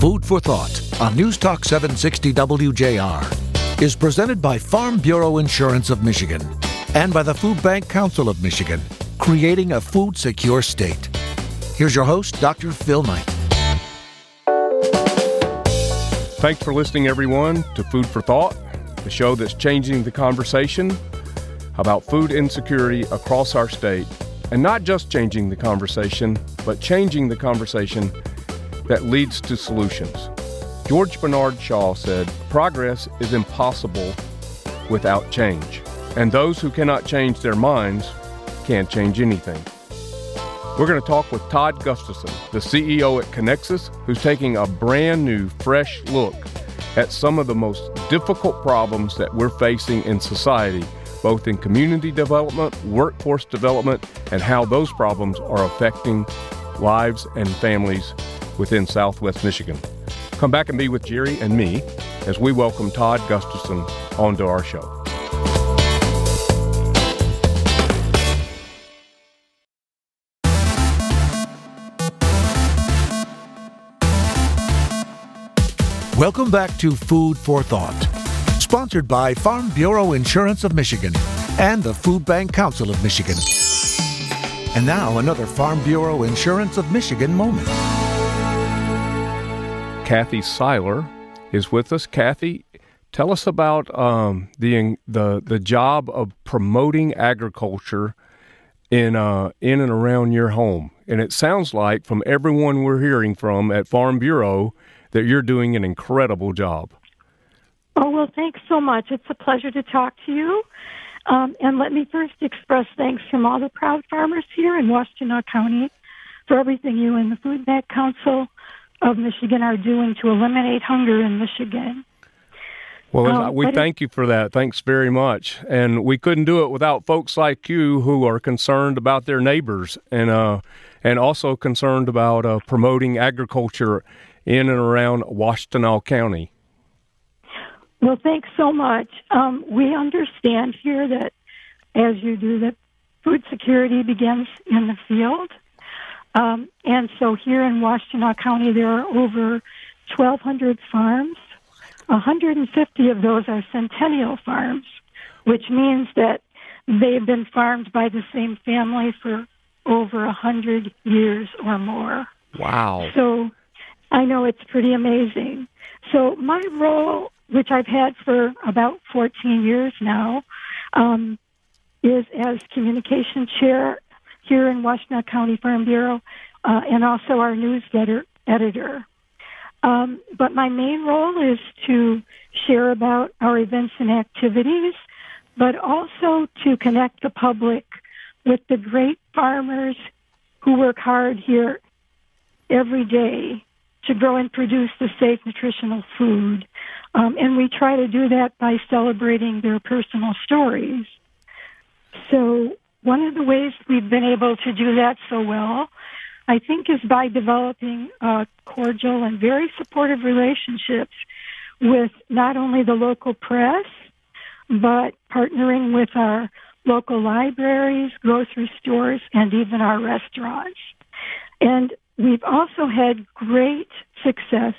Food for Thought on News Talk 760 WJR is presented by Farm Bureau Insurance of Michigan and by the Food Bank Council of Michigan, creating a food secure state. Here's your host, Dr. Phil Knight. Thanks for listening, everyone, to Food for Thought, the show that's changing the conversation about food insecurity across our state. And not just changing the conversation, but changing the conversation that leads to solutions. George Bernard Shaw said, Progress is impossible without change, and those who cannot change their minds can't change anything. We're going to talk with Todd Gustafson, the CEO at Kinexus, who's taking a brand new, fresh look at some of the most difficult problems that we're facing in society, both in community development, workforce development, and how those problems are affecting lives and families within Southwest Michigan. Come back and be with Gerry and me as we welcome Todd Gustafson onto our show. Welcome back to Food for Thought, sponsored by Farm Bureau Insurance of Michigan and the Food Bank Council of Michigan. And now, another Farm Bureau Insurance of Michigan moment. Kathy Seiler is with us. Kathy, tell us about um, the the the job of promoting agriculture in uh, in and around your home. And it sounds like from everyone we're hearing from at Farm Bureau that you're doing an incredible job. Oh well, thanks so much. It's a pleasure to talk to you. Um, and let me first express thanks from all the proud farmers here in Washtenaw County for everything you and the Food Bank Council of Michigan are doing to eliminate hunger in Michigan. Well, um, we thank you for that. Thanks very much. And we couldn't do it without folks like you who are concerned about their neighbors and uh, and also concerned about uh, promoting agriculture in and around Washtenaw County. Well, thanks so much. Um, we understand here that, as you do, that food security begins in the field. Um, and so here in Washtenaw County, there are over 1,200 farms. 150 of those are centennial farms, which means that they've been farmed by the same family for over 100 years or more. Wow. So I know it's pretty amazing. So my role, which I've had for about 14 years now, um, is as communication chair here in Washtenaw County Farm Bureau, uh, and also our newsletter editor. Um, but my main role is to share about our events and activities, but also to connect the public with the great farmers who work hard here every day to grow and produce the safe nutritional food. Um, and we try to do that by celebrating their personal stories. So one of the ways we've been able to do that so well, I think, is by developing uh, cordial and very supportive relationships with not only the local press, but partnering with our local libraries, grocery stores, and even our restaurants. And we've also had great success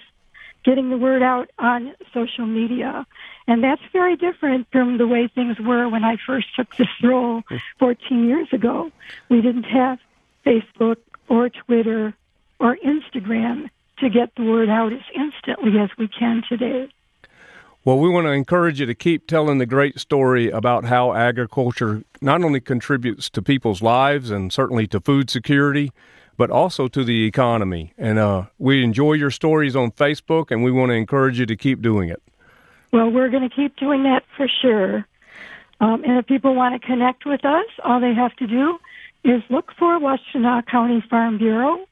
getting the word out on social media. And that's very different from the way things were when I first took this role 14 years ago. We didn't have Facebook or Twitter or Instagram to get the word out as instantly as we can today. Well, we want to encourage you to keep telling the great story about how agriculture not only contributes to people's lives and certainly to food security, but also to the economy. And uh, we enjoy your stories on Facebook, and we want to encourage you to keep doing it. Well, we're going to keep doing that for sure. Um, and if people want to connect with us, all they have to do is look for Washtenaw County Farm Bureau.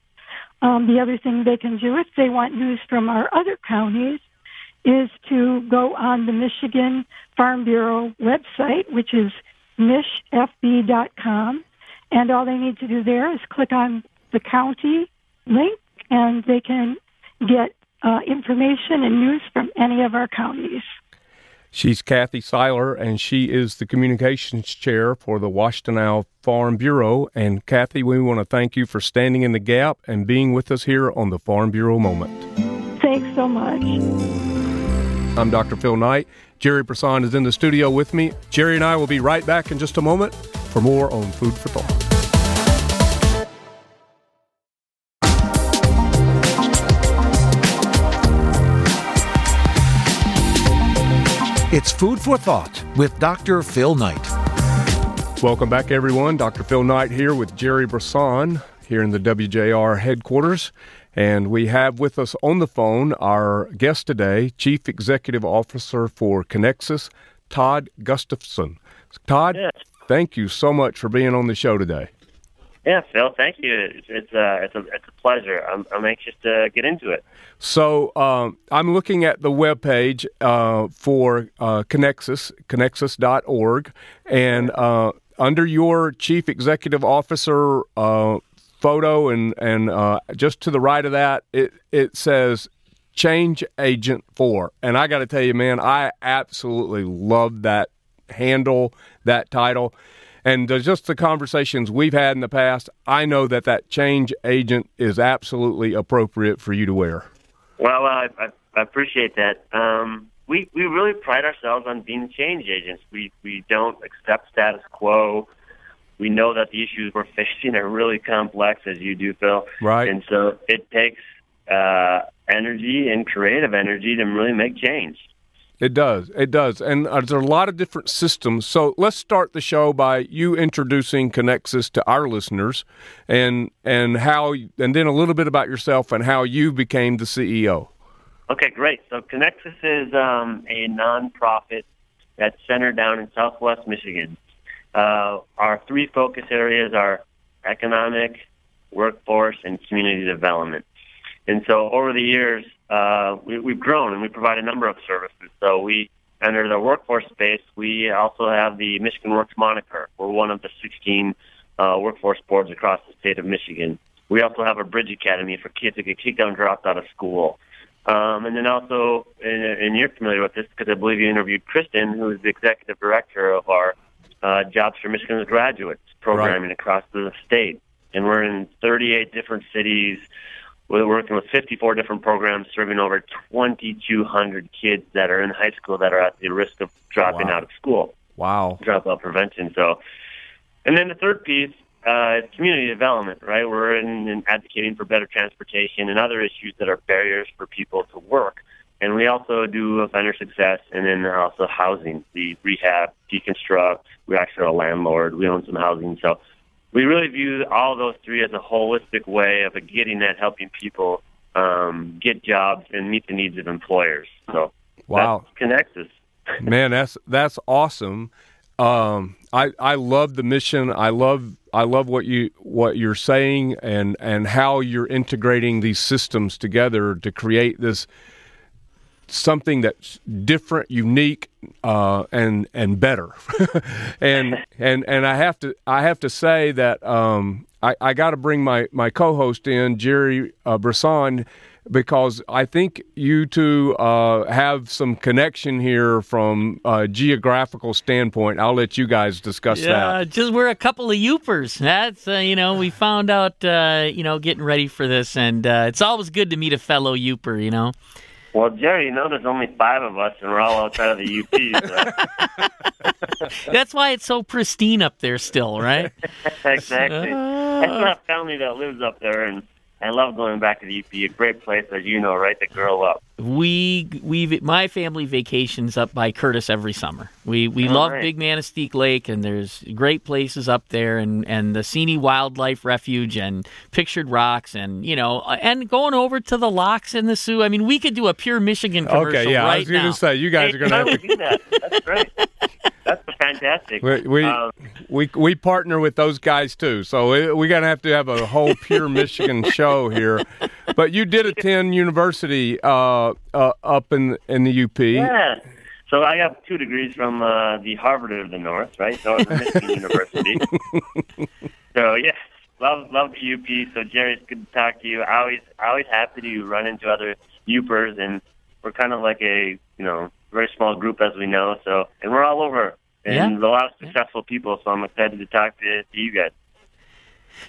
Um, the other thing they can do if they want news from our other counties is to go on the Michigan Farm Bureau website, which is michfb.com. And all they need to do there is click on the county link, and they can get uh, information and news from any of our counties. She's Kathy Seiler, and she is the communications chair for the Washtenaw Farm Bureau. And Kathy, we want to thank you for standing in the gap and being with us here on the Farm Bureau Moment. Thanks so much. I'm Dr. Phil Knight. Gerry Brisson is in the studio with me. Gerry and I will be right back in just a moment for more on Food for Thought. It's Food for Thought with Dr. Phil Knight. Welcome back, everyone. Dr. Phil Knight here with Gerry Brisson here in the WJR headquarters. And we have with us on the phone our guest today, Chief Executive Officer for Kinexus, Todd Gustafson. Todd, Yes. thank you so much for being on the show today. Yeah, Phil, thank you. It's it's, uh, it's a it's a pleasure. I'm I'm anxious to get into it. So um, I'm looking at the webpage uh, for uh, Kinexus, kinexus.org, and uh, under your chief executive officer uh, photo, and and uh, just to the right of that, it it says change agent for, and I got to tell you, man, I absolutely love that handle, that title. And uh, just the conversations we've had in the past, I know that that change agent is absolutely appropriate for you to wear. Well, I, I, I appreciate that. Um, we we really pride ourselves on being change agents. We we don't accept status quo. We know that the issues we're facing are really complex, as you do, Phil. Right. And so it takes uh, energy and creative energy to really make change. It does. It does. And uh, there are a lot of different systems. So let's start the show by you introducing Kinexus to our listeners and and how and then a little bit about yourself and how you became the CEO. Okay, great. So Kinexus is um, a nonprofit that's centered down in Southwest Michigan. Uh, our three focus areas are economic, workforce, and community development. And so over the years, uh, we, we've grown and we provide a number of services. So we, under the workforce space, we also have the Michigan Works moniker. We're one of the 16 uh, workforce boards across the state of Michigan. We also have a Bridge Academy for kids who get kicked out and dropped out of school. Um, and then also, and, and you're familiar with this because I believe you interviewed Kristen, who is the executive director of our uh, Jobs for Michigan's Graduates programming across the state. And we're in 38 different cities. We're working with 54 different programs, serving over 2,200 kids that are in high school that are at the risk of dropping Wow. out of school Wow. dropout prevention. So, and then the third piece uh, is community development. Right, we're in, in advocating for better transportation and other issues that are barriers for people to work. And we also do offender success, and then also housing. We rehab, deconstruct. We actually are a landlord. We own some housing, so we really view all those three as a holistic way of getting at helping people um, get jobs and meet the needs of employers. So Wow. that connects us. Man, that's that's awesome. Um, I I love the mission. I love I love what you what you're saying and and how you're integrating these systems together to create this something that's different, unique, uh, and and better. and and and I have to I have to say that um, I, I got to bring my my co-host in Gerry uh, Brisson because I think you two uh, have some connection here from a geographical standpoint. I'll let you guys discuss that. Yeah, that. just we're a couple of Yoopers. That's uh, you know we found out uh, you know getting ready for this, and uh, it's always good to meet a fellow Yooper. You know. Well, Gerry, you know there's only five of us, and we're all outside of the UP. So. That's why it's so pristine up there still, right? exactly. Uh, I still family that lives up there, and I love going back to the UP. A great place, as you know, right, to grow up. We we my family vacations up by Curtis every summer. We we All love right. Big Manistee Lake, and there's great places up there, and and the Seney Wildlife Refuge, and Pictured Rocks, and you know, and going over to the locks in the Soo. I mean, we could do a pure Michigan commercial Okay, yeah, right I was going to say you guys Hey, are going to have I to would do that. That's great. That's fantastic. We we, Um, we we partner with those guys too, so we- we're gonna have to have a whole pure Michigan show here. But you did attend university uh, uh, up in in the UP. yeah. So I have two degrees from uh, the Harvard of the North, right? Northern Michigan University. So yeah, love love the UP. So Gerry, it's good to talk to you. I always I always happy to run into other Yoopers, and we're kind of like a you know very small group as we know. So and we're all over, and Yeah. a lot of successful people. So I'm excited to talk to, to you guys.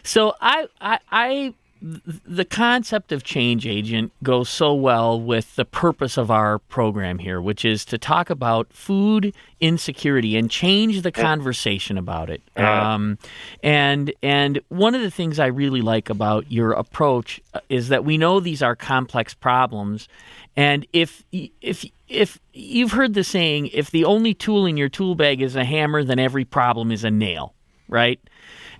So I I I the concept of change agent goes so well with the purpose of our program here, which is to talk about food insecurity and change the conversation about it. Um, and and one of the things I really like about your approach uh, is that we know these are complex problems, and if if if you've heard the saying, if the only tool in your tool bag is a hammer, then every problem is a nail, right?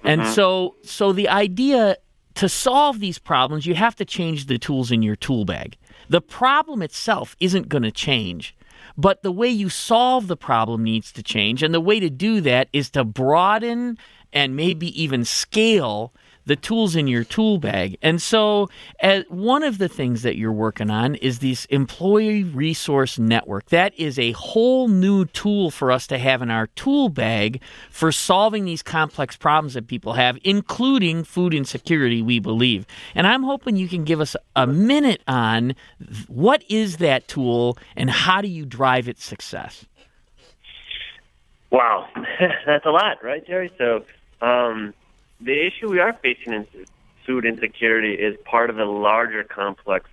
And so so the idea to solve these problems, you have to change the tools in your tool bag. The problem itself isn't going to change, but the way you solve the problem needs to change. And the way to do that is to broaden and maybe even scale the tools in your tool bag. And so, as one of the things that you're working on is this employee resource network. That is a whole new tool for us to have in our tool bag for solving these complex problems that people have, including food insecurity, we believe. And I'm hoping you can give us a minute on what is that tool and how do you drive its success? Wow, that's a lot, right, Gerry? So, um, the issue we are facing in food insecurity is part of a larger complex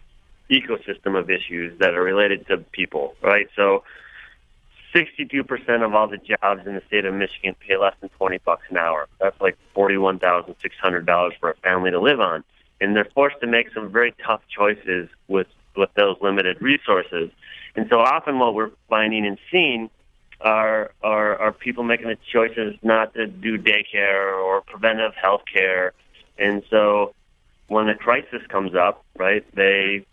ecosystem of issues that are related to people, right? So 62% of all the jobs in the state of Michigan pay less than 20 bucks an hour. That's like $41,600 for a family to live on. And they're forced to make some very tough choices with, with those limited resources. And so often what we're finding and seeing are, are, are people making the choices not to do daycare or preventive health care. And so when a crisis comes up, right, they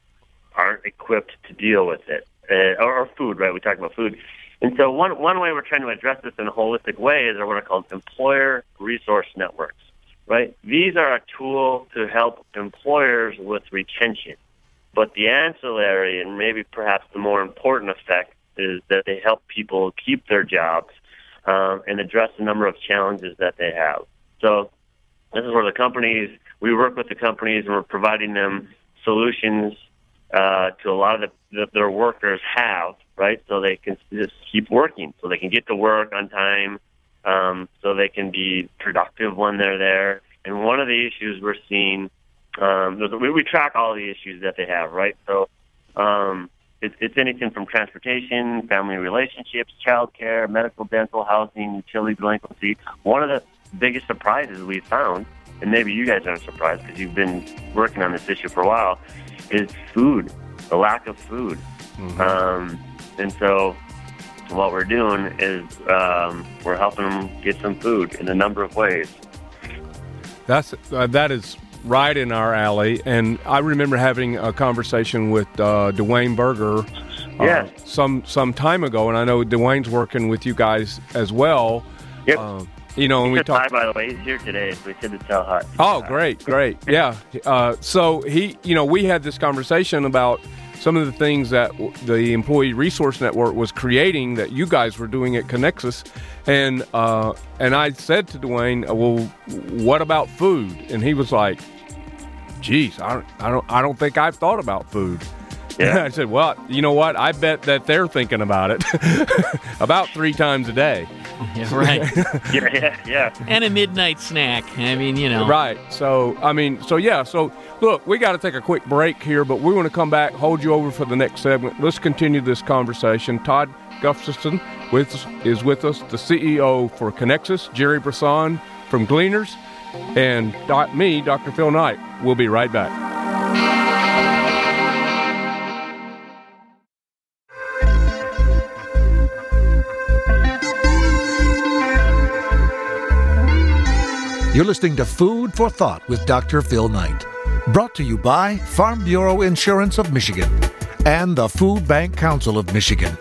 aren't equipped to deal with it. Uh, or, or food, right? We talk about food. And so one, one way we're trying to address this in a holistic way is what are called employer resource networks, right? These are a tool to help employers with retention. But the ancillary and maybe perhaps the more important effect is that they help people keep their jobs um, and address a number of challenges that they have. So this is where the companies we work with the companies and we're providing them solutions uh, to a lot of the, that their workers have, right? So they can just keep working, so they can get to work on time, um, so they can be productive when they're there. And one of the issues we're seeing, um, we, we track all the issues that they have, right? So um, it's, it's anything from transportation, family relationships, child care, medical, dental, housing, utility delinquency. One of the biggest surprises we found, and maybe you guys aren't surprised because you've been working on this issue for a while, is food, the lack of food. Mm-hmm. Um, and so what we're doing is um, we're helping them get some food in a number of ways. That's uh, that is right in our alley. And I remember having a conversation with uh, Dwayne Berger. Uh, yeah. Some some time ago, and I know Dwayne's working with you guys as well. Yep. Uh, you know, and we talked. By the way, he's here today, so we said to tell hi. Oh, great, great, yeah. Uh, so he, you know, we had this conversation about some of the things that the Employee Resource Network was creating that you guys were doing at Kinexus, and uh, and I said to Dwayne, "Well, what about food?" And he was like, "Geez, I don't, I don't, I don't think I've thought about food." Yeah. I said, "Well, you know what? I bet that they're thinking about it about three times a day." Yeah, right. yeah, yeah, yeah. And a midnight snack. I mean, you know. Right. So, I mean, so yeah. So, look, we got to take a quick break here, but we want to come back, hold you over for the next segment. Let's continue this conversation. Todd Gustafson with is with us, the CEO for Kinexus, Gerry Brisson from Gleaners, and me, Dr. Phil Knight. We'll be right back. You're listening to Food for Thought with Dr. Phil Knight. Brought to you by Farm Bureau Insurance of Michigan and the Food Bank Council of Michigan.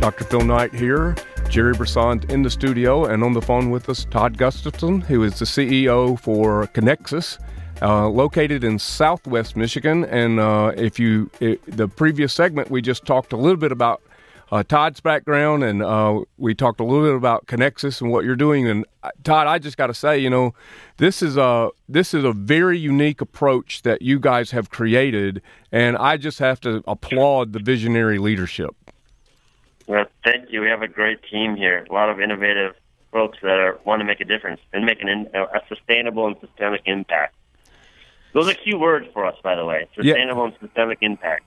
Dr. Phil Knight here. Gerry Brisson in the studio, and on the phone with us, Todd Gustafson, who is the CEO for Kinexus, uh, located in Southwest Michigan. And uh, if you, it, the previous segment, we just talked a little bit about uh, Todd's background, and uh, we talked a little bit about Kinexus and what you're doing. And uh, Todd, I just got to say, you know, this is a this is a very unique approach that you guys have created, and I just have to applaud the visionary leadership. Well, thank you. We have a great team here. A lot of innovative folks that are, want to make a difference and make an, a sustainable and systemic impact. Those are key words for us, by the way. Sustainable yeah. and systemic impact.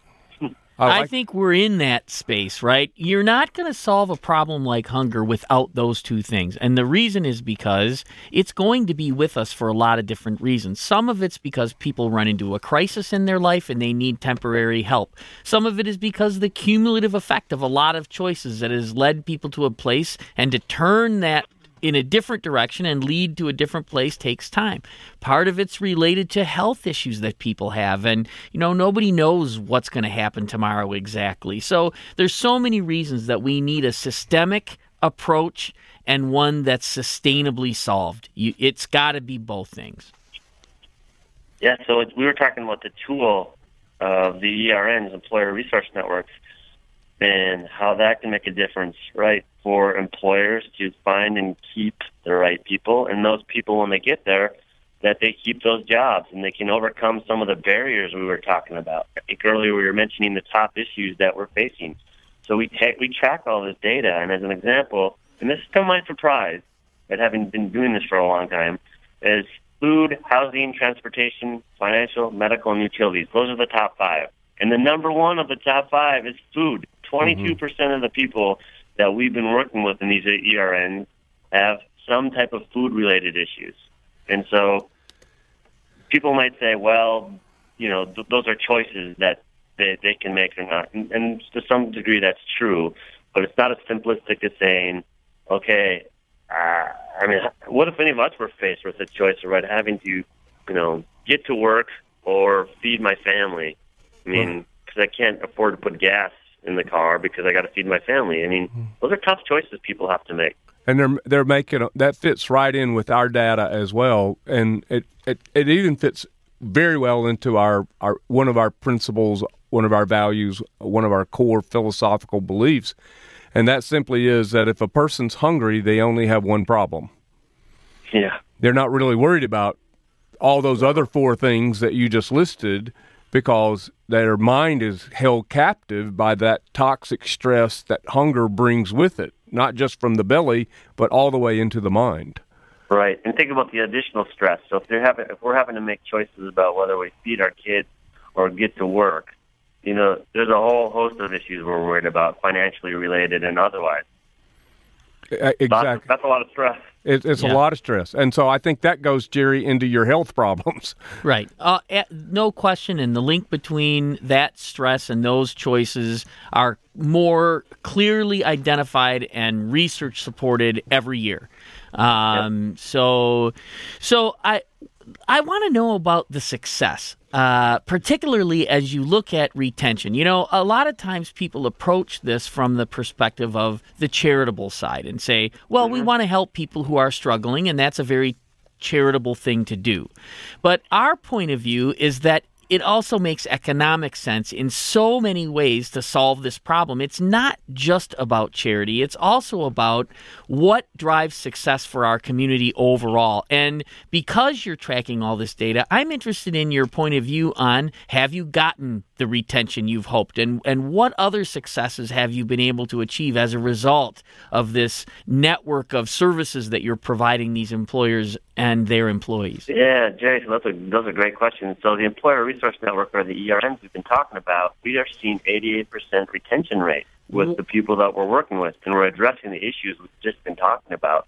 I, like- I think we're in that space, right? You're not going to solve a problem like hunger without those two things. And the reason is because it's going to be with us for a lot of different reasons. Some of it's because people run into a crisis in their life and they need temporary help. Some of it is because the cumulative effect of a lot of choices that has led people to a place and to turn that in a different direction and lead to a different place takes time. Part of it's related to health issues that people have and you know nobody knows what's going to happen tomorrow exactly. So there's so many reasons that we need a systemic approach and one that's sustainably solved. You, it's got to be both things. Yeah, so we were talking about the tool of the ERNs, employer resource networks, and how that can make a difference, right, for employers to find and keep the right people, and those people when they get there, that they keep those jobs and they can overcome some of the barriers we were talking about. I think earlier we were mentioning the top issues that we're facing. So we take we track all this data, and as an example, and this is to my surprise, at having been doing this for a long time, is food, housing, transportation, financial, medical, and utilities. Those are the top five. And the number one of the top five is food. 22% of the people that we've been working with in these ERNs have some type of food related issues. And so people might say, well, you know, th- those are choices that they, they can make or not. And, and to some degree that's true, but it's not as simplistic as saying, okay, uh, I mean, what if any of us were faced with a choice of right, having to, you know, get to work or feed my family? I mean, because I can't afford to put gas in the car because I got to feed my family. I mean, hmm. those are tough choices people have to make. And they're they're making that fits right in with our data as well, and it it, it even fits very well into our, our one of our principles, one of our values, one of our core philosophical beliefs, and that simply is that if a person's hungry, they only have one problem. Yeah, they're not really worried about all those other four things that you just listed because their mind is held captive by that toxic stress that hunger brings with it, not just from the belly, but all the way into the mind. Right, and think about the additional stress. So if they're having, if we're having to make choices about whether we feed our kids or get to work, you know, there's a whole host of issues we're worried about, financially related and otherwise. Exactly. That's, that's a lot of stress. It, it's yeah. a lot of stress, and so I think that goes, Gerry, into your health problems. Right. Uh, no question. And the link between that stress and those choices are more clearly identified and research supported every year. Um, yep. So, so I I want to know about the success, uh, particularly as you look at retention. You know, a lot of times people approach this from the perspective of the charitable side and say, well, mm-hmm. we want to help people who are struggling, and that's a very charitable thing to do. But our point of view is that it also makes economic sense in so many ways to solve this problem. It's not just about charity, it's also about what drives success for our community overall. And because you're tracking all this data, I'm interested in your point of view on have you gotten the retention you've hoped and, and what other successes have you been able to achieve as a result of this network of services that you're providing these employers and their employees? Yeah, Jason, those are, those are great questions. So the Employer Resource Network, or the ERNs we've been talking about, we are seeing 88% retention rate with mm-hmm. the people that we're working with, and we're addressing the issues we've just been talking about.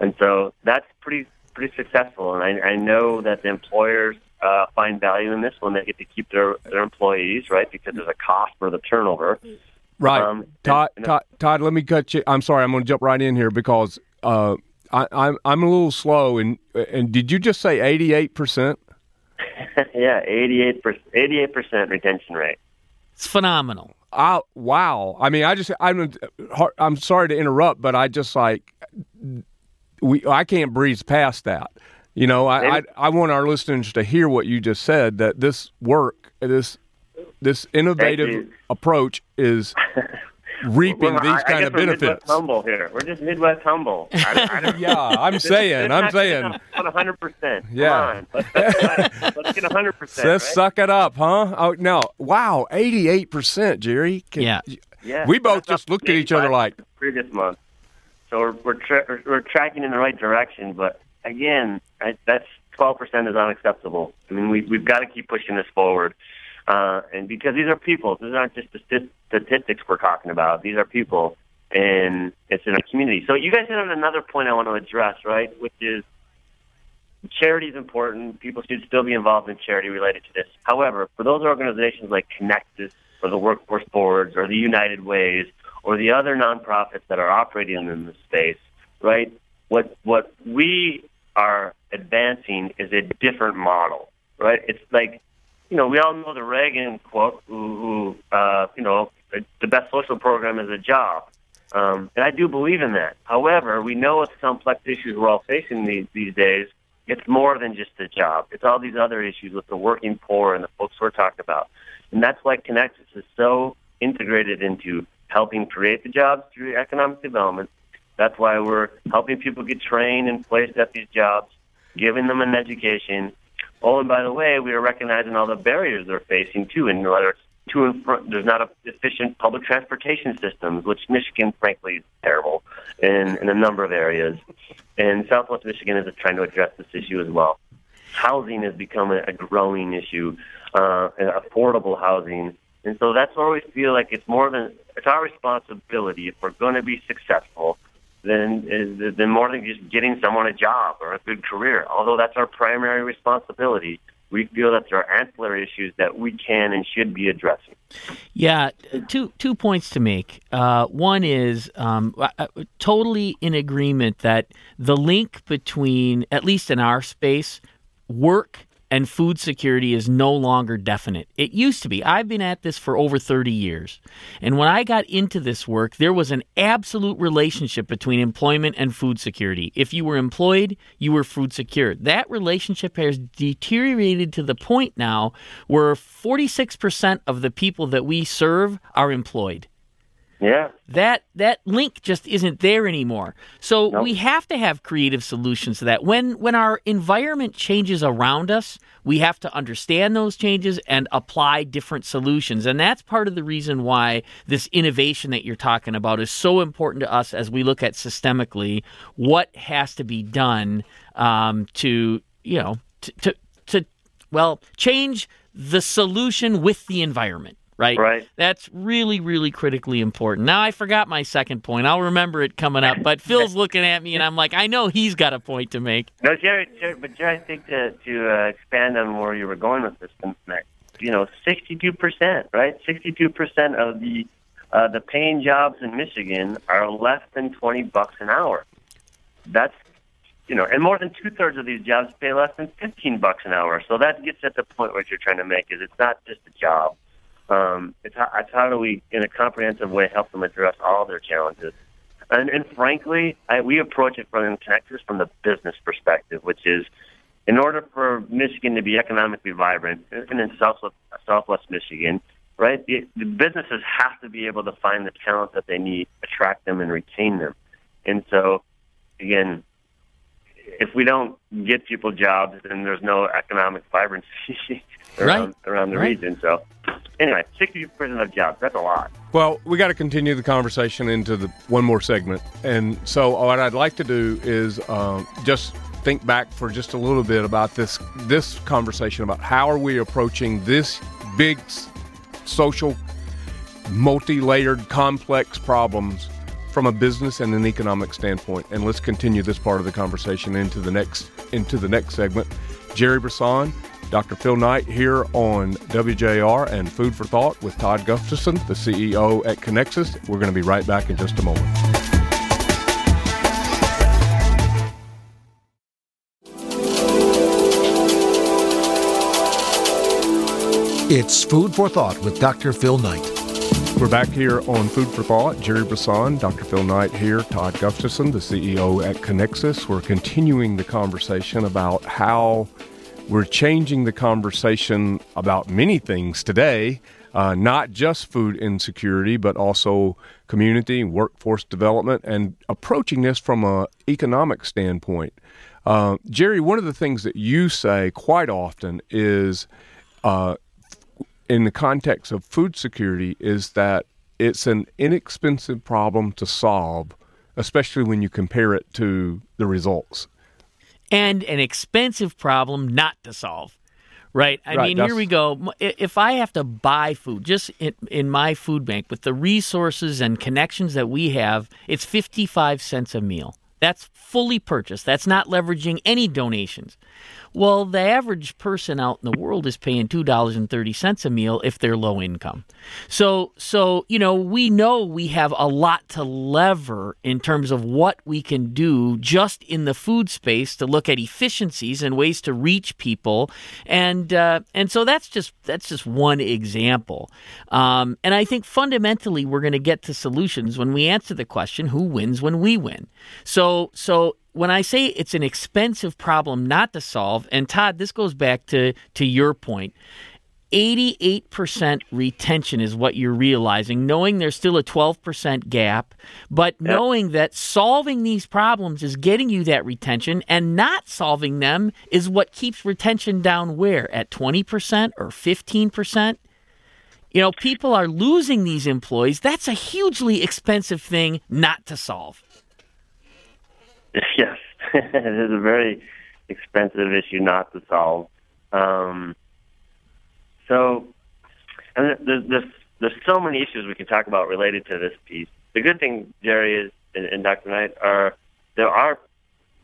And so that's pretty pretty successful. And I, I know that the employers uh, find value in this when they get to keep their their employees, right? Because there's a cost for the turnover. Right, um, Todd, and, Todd. Todd, let me cut you. I'm sorry. I'm going to jump right in here because uh, I, I'm I'm a little slow. And and did you just say 88 percent? yeah, 88 percent retention rate. It's phenomenal. I, wow. I mean, I just I'm I'm sorry to interrupt, but I just like we I can't breeze past that. You know, I, I, I want our listeners to hear what you just said that this work, this this innovative approach is reaping well, these I, kind I of benefits. Midwest humble here. We're just Midwest humble. I, yeah, I'm saying, I'm saying, 100. percent Yeah, let's, let's, get 100. percent Let's right? suck it up, huh? Oh no, wow, 88 percent, Gerry. Can, yeah, yeah. We both just looked at each other like previous month. So we're we're, tra- we're tracking in the right direction, but again, I, that's 12% is unacceptable. I mean, we we've got to keep pushing this forward, uh, and because these are people, these aren't just the statistics we're talking about. These are people, and it's in a community. So you guys hit on another point I want to address, right? Which is charity is important. People should still be involved in charity related to this. However, for those organizations like Kinexus or the Workforce Boards or the United Ways or the other nonprofits that are operating in this space, right? What what we are advancing is a different model, right? It's like, you know, we all know the Reagan quote, who, who uh, you know, the best social program is a job. Um, and I do believe in that. However, we know with complex issues we're all facing these, these days, it's more than just a job. It's all these other issues with the working poor and the folks we're talking about. And that's why Kinexus is so integrated into helping create the jobs through economic development. That's why we're helping people get trained and placed at these jobs, giving them an education. Oh, and by the way, we are recognizing all the barriers they're facing too, and whether to and from, there's not a efficient public transportation systems, which Michigan, frankly, is terrible in, in a number of areas. And Southwest Michigan is trying to address this issue as well. Housing has become a, growing issue, uh, affordable housing. And so that's where we feel like it's more than, it's our responsibility if we're going to be successful than, than more than just getting someone a job or a good career. Although that's our primary responsibility, we feel that there are ancillary issues that we can and should be addressing. Yeah, two two points to make. Uh, one is um, totally in agreement that the link between, at least in our space, work and food security is no longer definite. It used to be. I've been at this for over 30 years. And when I got into this work, there was an absolute relationship between employment and food security. If you were employed, you were food secure. That relationship has deteriorated to the point now where 46% of the people that we serve are employed. Yeah. That that link just isn't there anymore. So nope. we have to have creative solutions to that. When when our environment changes around us, we have to understand those changes and apply different solutions. And that's part of the reason why this innovation that you're talking about is so important to us as we look at systemically what has to be done um, to you know to, to to well change the solution with the environment right? Right. That's really, really critically important. Now I forgot my second point. I'll remember it coming up. But Phil's looking at me, and I'm like, I know he's got a point to make. No, Gerry, Gerry but Gerry, I think to to uh, expand on where you were going with this, you know, 62 percent, right? 62 percent of the uh, the paying jobs in Michigan are less than 20 bucks an hour. That's you know, and more than two thirds of these jobs pay less than 15 bucks an hour. So that gets at the point what you're trying to make is it's not just a job. Um, it's, how, it's how do we, in a comprehensive way, help them address all their challenges. And, and frankly, I, we approach it from Texas from the business perspective, which is in order for Michigan to be economically vibrant, and in Southwest, Southwest Michigan, right, the, the businesses have to be able to find the talent that they need, attract them, and retain them. And so, again, if we don't get people jobs, then there's no economic vibrancy around right. around the right. region. So anyway, sixty percent of jobs. That's a lot. Well, we got to continue the conversation into the one more segment, and so what I'd like to do is um, just think back for just a little bit about this this conversation about how are we approaching this big social, multi-layered, complex problems from a business and an economic standpoint. And let's continue this part of the conversation into the next into the next segment. Gerry Brisson, Dr. Phil Knight here on WJR and Food for Thought with Todd Gustafson, the CEO at Kinexus. We're going to be right back in just a moment. It's Food for Thought with Dr. Phil Knight. We're back here on Food for Thought. Gerry Brisson, Dr. Phil Knight here, Todd Gustafson, the CEO at Kinexus. We're continuing the conversation about how we're changing the conversation about many things today, uh, not just food insecurity, but also community, workforce development, and approaching this from an economic standpoint. Uh, Gerry, one of the things that you say quite often is uh, in the context of food security is that it's an inexpensive problem to solve especially when you compare it to the results. And an expensive problem not to solve. Right. I Right, mean, that's- here we go. If I have to buy food just in, in my food bank with the resources and connections that we have, it's 55 cents a meal. That's fully purchased. That's not leveraging any donations. Well, the average person out in the world is paying $2.30 a meal if they're low income. So, so, you know, we know we have a lot to lever in terms of what we can do just in the food space to look at efficiencies and ways to reach people. And, uh, and so that's just, that's just one example. Um, and I think fundamentally we're going to get to solutions when we answer the question, who wins when we win? So, so when I say it's an expensive problem not to solve, and Todd, this goes back to to your point. 88% retention is what you're realizing, knowing there's still a 12% gap, but knowing that solving these problems is getting you that retention, and not solving them is what keeps retention down where? At 20% or 15%? You know, people are losing these employees. That's a hugely expensive thing not to solve. Yes, it is a very expensive issue not to solve. Um, so, and there's, there's there's so many issues we can talk about related to this piece. The good thing, Gerry, is and, and Dr. Knight are there are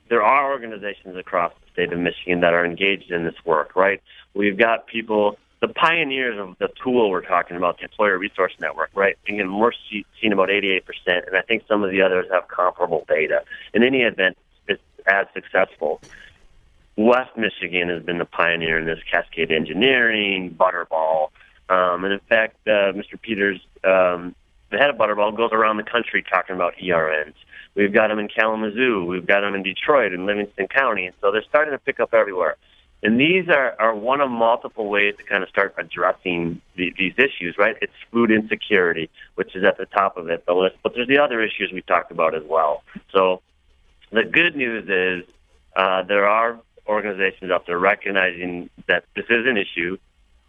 there are organizations across the state of Michigan that are engaged in this work. Right, we've got people. The pioneers of the tool we're talking about, the Employer Resource Network, right? Again, we're see- seeing about 88%, and I think some of the others have comparable data. In any event, it's as successful. West Michigan has been the pioneer in this Cascade Engineering, Butterball, um, and in fact, uh, Mr. Peters, um, the head of Butterball, goes around the country talking about ERNs. We've got them in Kalamazoo, we've got them in Detroit and Livingston County, and so they're starting to pick up everywhere. And these are, are one of multiple ways to kind of start addressing the, these issues, right? It's food insecurity, which is at the top of it, the list, but there's the other issues we talked about as well. So the good news is uh, there are organizations out there recognizing that this is an issue.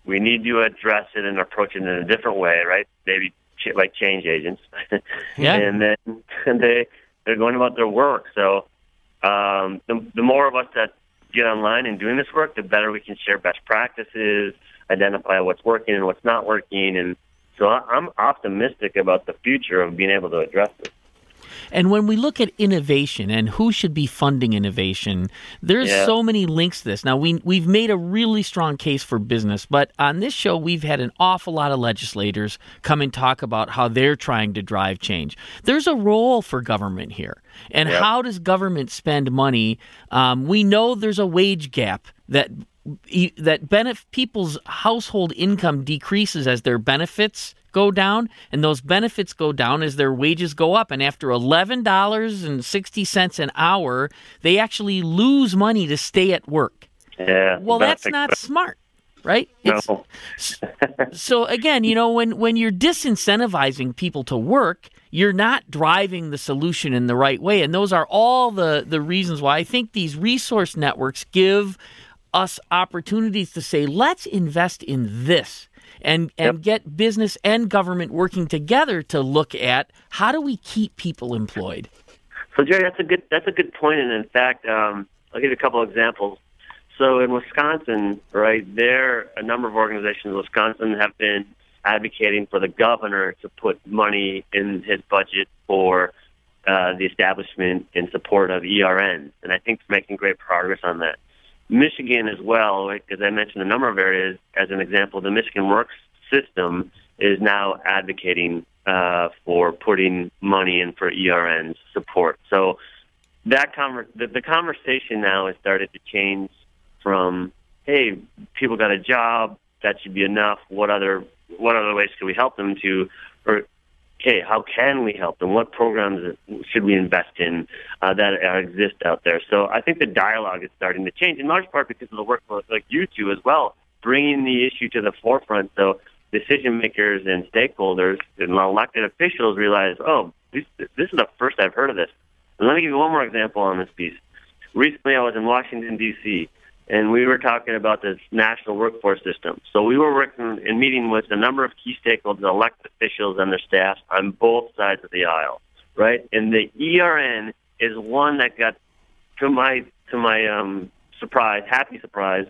We need to address it and approach it in a different way, right? Maybe ch- like change agents. Yeah. and then and they they're going about their work. So um, the the more of us that get online and doing this work, the better we can share best practices, identify what's working and what's not working, and so I'm optimistic about the future of being able to address this. And when we look at innovation and who should be funding innovation, there's Yeah. so many links to this. Now we we've made a really strong case for business, but on this show we've had an awful lot of legislators come and talk about how they're trying to drive change. There's a role for government here, and how does government spend money? Um, we know there's a wage gap that that benef- people's household income decreases as their benefits go down and those benefits go down as their wages go up and after $11.60 an hour they actually lose money to stay at work Yeah. well that's not smart right It's- No. so again, you know, when when you're disincentivizing people to work, you're not driving the solution in the right way, and those are all the the reasons why I think these resource networks give us opportunities to say, let's invest in this. And, and get business and government working together to look at how do we keep people employed. So Gerry, that's a good that's a good point, and in fact, um, I'll give you a couple of examples. So in Wisconsin, right there, a number of organizations in Wisconsin have been advocating for the governor to put money in his budget for uh, the establishment in support of ERNs, and I think it's making great progress on that. Michigan as well, as I mentioned, a number of areas. As an example, the Michigan Works system is now advocating uh, for putting money in for ERNs support. So that conver- the, the conversation now has started to change from hey, people got a job, that should be enough. What other what other ways can we help them to, or okay, how can we help them? What programs should we invest in uh, that exist out there? So I think the dialogue is starting to change in large part because of the work like you two as well, bringing the issue to the forefront. So decision makers and stakeholders and elected officials realize, oh, this, this is the first I've heard of this. And let me give you one more example on this piece. Recently, I was in Washington D.C. and we were talking about this national workforce system. So we were working and meeting with a number of key stakeholders, elected officials, and their staff on both sides of the aisle. right? And the ERN is one that got to my to my um, surprise, happy surprise,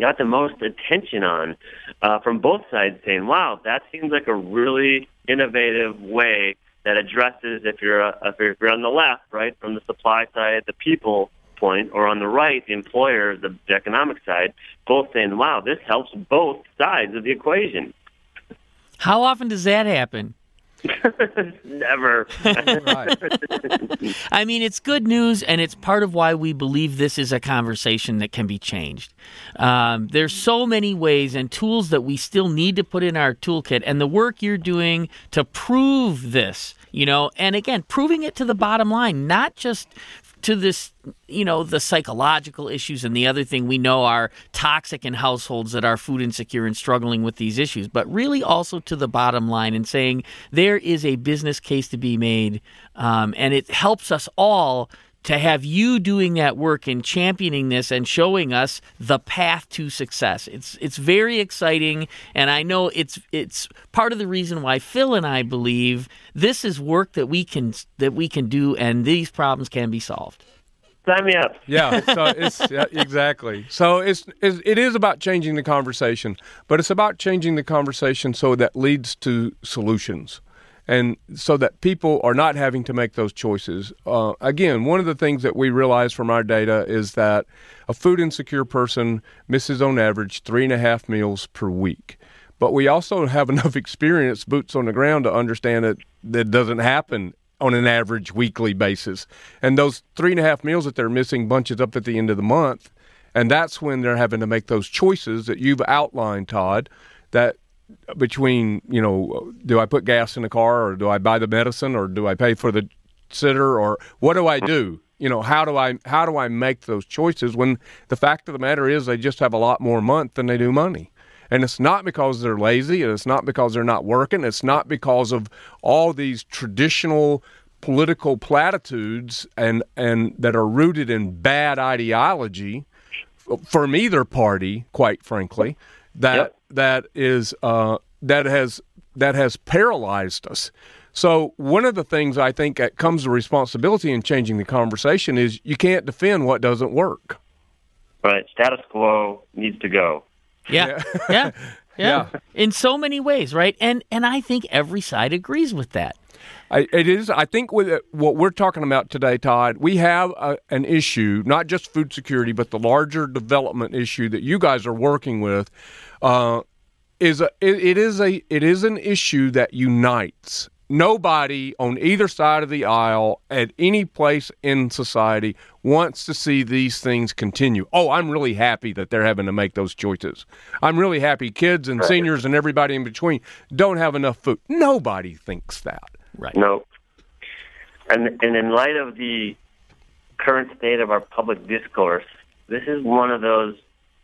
got the most attention on uh, from both sides, saying, "Wow, that seems like a really innovative way that addresses if you're a, if you're on the left, right, from the supply side, the people point, or on the right, the employer, the, the economic side, both saying, "Wow, this helps both sides of the equation." How often does that happen? Never. I mean, it's good news, and it's part of why we believe this is a conversation that can be changed. Um, there's so many ways and tools that we still need to put in our toolkit, and the work you're doing to prove this, you know, and again, proving it to the bottom line, not just to this, you know, the psychological issues and the other thing we know are toxic in households that are food insecure and struggling with these issues, but really also to the bottom line and saying there is a business case to be made, um, and it helps us all to have you doing that work and championing this and showing us the path to success. It's it's very exciting and I know it's it's part of the reason why Phil and I believe this is work that we can that we can do and these problems can be solved. Sign me up. yeah, so it's yeah, exactly. So it's, it's it is about changing the conversation, but it's about changing the conversation so that leads to solutions and so that people are not having to make those choices. Uh, again, one of the things that we realize from our data is that a food insecure person misses on average three and a half meals per week. But we also have enough experience, boots on the ground, to understand that that doesn't happen on an average weekly basis. And those three and a half meals that they're missing bunches up at the end of the month. And that's when they're having to make those choices that you've outlined, Todd, that between you know do I put gas in the car or do I buy the medicine or do I pay for the sitter or what do I do? You know how do I how do I make those choices when the fact of the matter is they just have a lot more month than they do money. And it's not because they're lazy, and it's not because they're not working. It's not because of all these traditional political platitudes and and that are rooted in bad ideology from either party, quite frankly that yep. that is uh, that has that has paralyzed us. So one of the things I think that comes to responsibility in changing the conversation is you can't defend what doesn't work. Right, status quo needs to go. Yeah, yeah, yeah. yeah. In so many ways, right? And and I think every side agrees with that. I, it is. I think with it, what we're talking about today, Todd, we have a, an issue, not just food security, but the larger development issue that you guys are working with. Uh, is a, it, it is a it is an issue that unites. Nobody on either side of the aisle at any place in society wants to see these things continue. Oh, I'm really happy that they're having to make those choices. I'm really happy kids and seniors and everybody in between don't have enough food. Nobody thinks that. Right. No. And and in light of the current state of our public discourse, this is one of those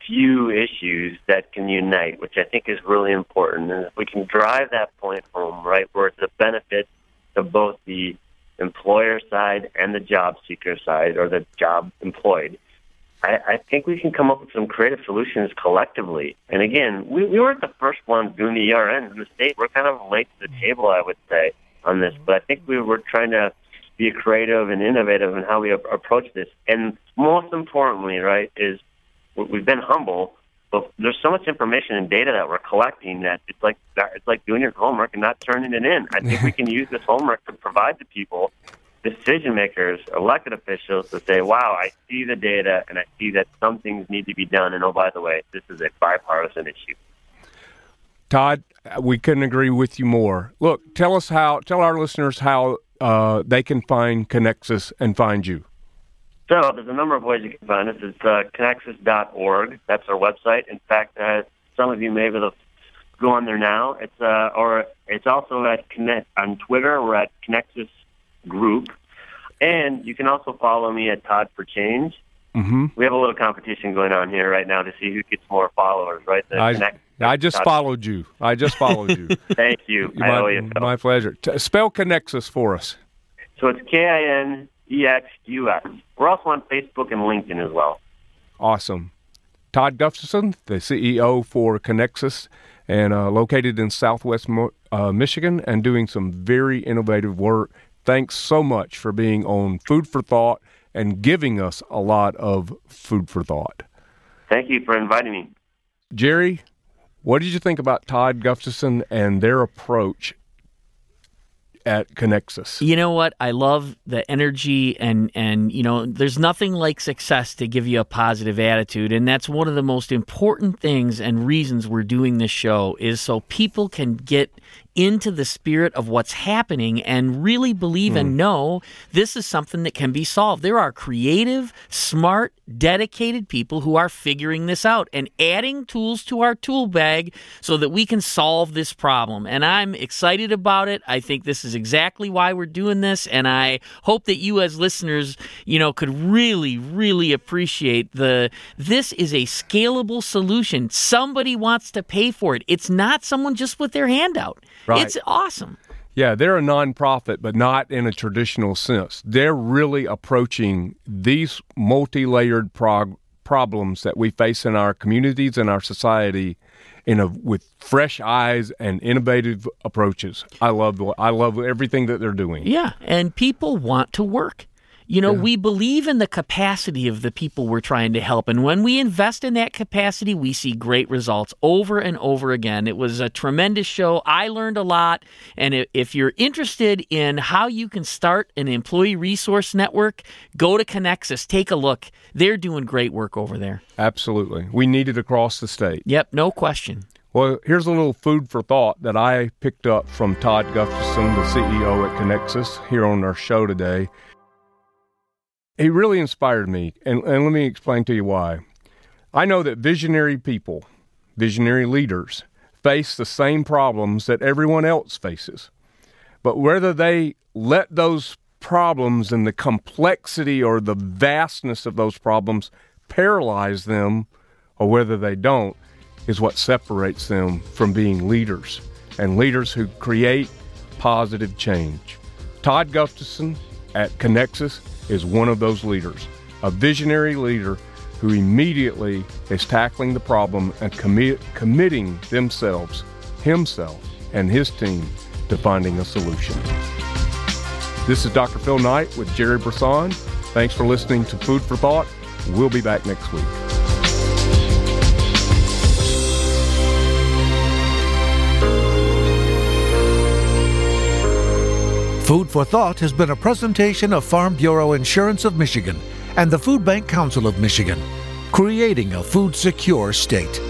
few issues that can unite, which I think is really important. And if we can drive that point home, right, where it's a benefit to both the employer side and the job seeker side or the job employed, I, I think we can come up with some creative solutions collectively. And again, we, we weren't the first ones doing the ERNs in the state. We're kind of late to the table, I would say on this, but I think we were trying to be creative and innovative in how we approach this. And most importantly, right, is we've been humble, but there's so much information and data that we're collecting that it's like it's like doing your homework and not turning it in. I think we can use this homework to provide to people, decision makers, elected officials, to say, "Wow, I see the data and I see that some things need to be done." And oh, by the way, this is a bipartisan issue. Todd, we couldn't agree with you more. Look, tell us how, tell our listeners how uh, they can find Kinexus and find you. So there's a number of ways you can find us. It's uh, kinexus.org. That's our website. In fact, uh, some of you may be able to go on there now. It's uh, or it's also at Connect on Twitter. We're at Kinexus Group, and you can also follow me at Todd for Change. Mm-hmm. We have a little competition going on here right now to see who gets more followers. Right? The I, Connect- I just followed you. I just followed you. Thank you. my, I owe you. My pleasure. T- spell Kinexus for us. So it's K I N E X U S. We're also on Facebook and LinkedIn as well. Awesome. Todd Gustafson, the CEO for Kinexus, and uh, located in Southwest uh, Michigan, and doing some very innovative work thanks so much for being on Food for Thought and giving us a lot of food for thought. Thank you for inviting me. Gerry, what did you think about Todd Gustafson and their approach at Kinexus? You know what? I love the energy and and you know, there's nothing like success to give you a positive attitude, and that's one of the most important things and reasons we're doing this show is so people can get into the spirit of what's happening and really believe mm. and hmm. know this is something that can be solved. There are creative, smart, dedicated people who are figuring this out and adding tools to our tool bag so that we can solve this problem. And I'm excited about it. I think this is exactly why we're doing this and I hope that you as listeners, you know, could really really appreciate the this is a scalable solution. Somebody wants to pay for it. It's not someone just with their hand out. Right. It's awesome. Yeah, they're a nonprofit, but not in a traditional sense. They're really approaching these multi layered prog- problems that we face in our communities and our society in a with fresh eyes and innovative approaches. I love I love everything that they're doing. Yeah, and people want to work. You know, yeah. we believe in the capacity of the people we're trying to help. And when we invest in that capacity, we see great results over and over again. It was a tremendous show. I learned a lot. And if you're interested in how you can start an employee resource network, go to Kinexus. Take a look. They're doing great work over there. Absolutely. We need it across the state. Yep, no question. Well, here's a little food for thought that I picked up from Todd Gustafson, the CEO at Kinexus, here on our show today he really inspired me. And, and let me explain to you why. I know that visionary people, visionary leaders, face the same problems that everyone else faces. But whether they let those problems and the complexity or the vastness of those problems paralyze them, or whether they don't, is what separates them from being leaders and leaders who create positive change. Todd Gustafson at Kinexus is one of those leaders, a visionary leader who immediately is tackling the problem and commit, committing themselves, himself, and his team to finding a solution. This is Dr. Phil Knight with Gerry Brisson. Thanks for listening to Food for Thought. We'll be back next week. Food for Thought has been a presentation of Farm Bureau Insurance of Michigan and the Food Bank Council of Michigan, creating a food secure state.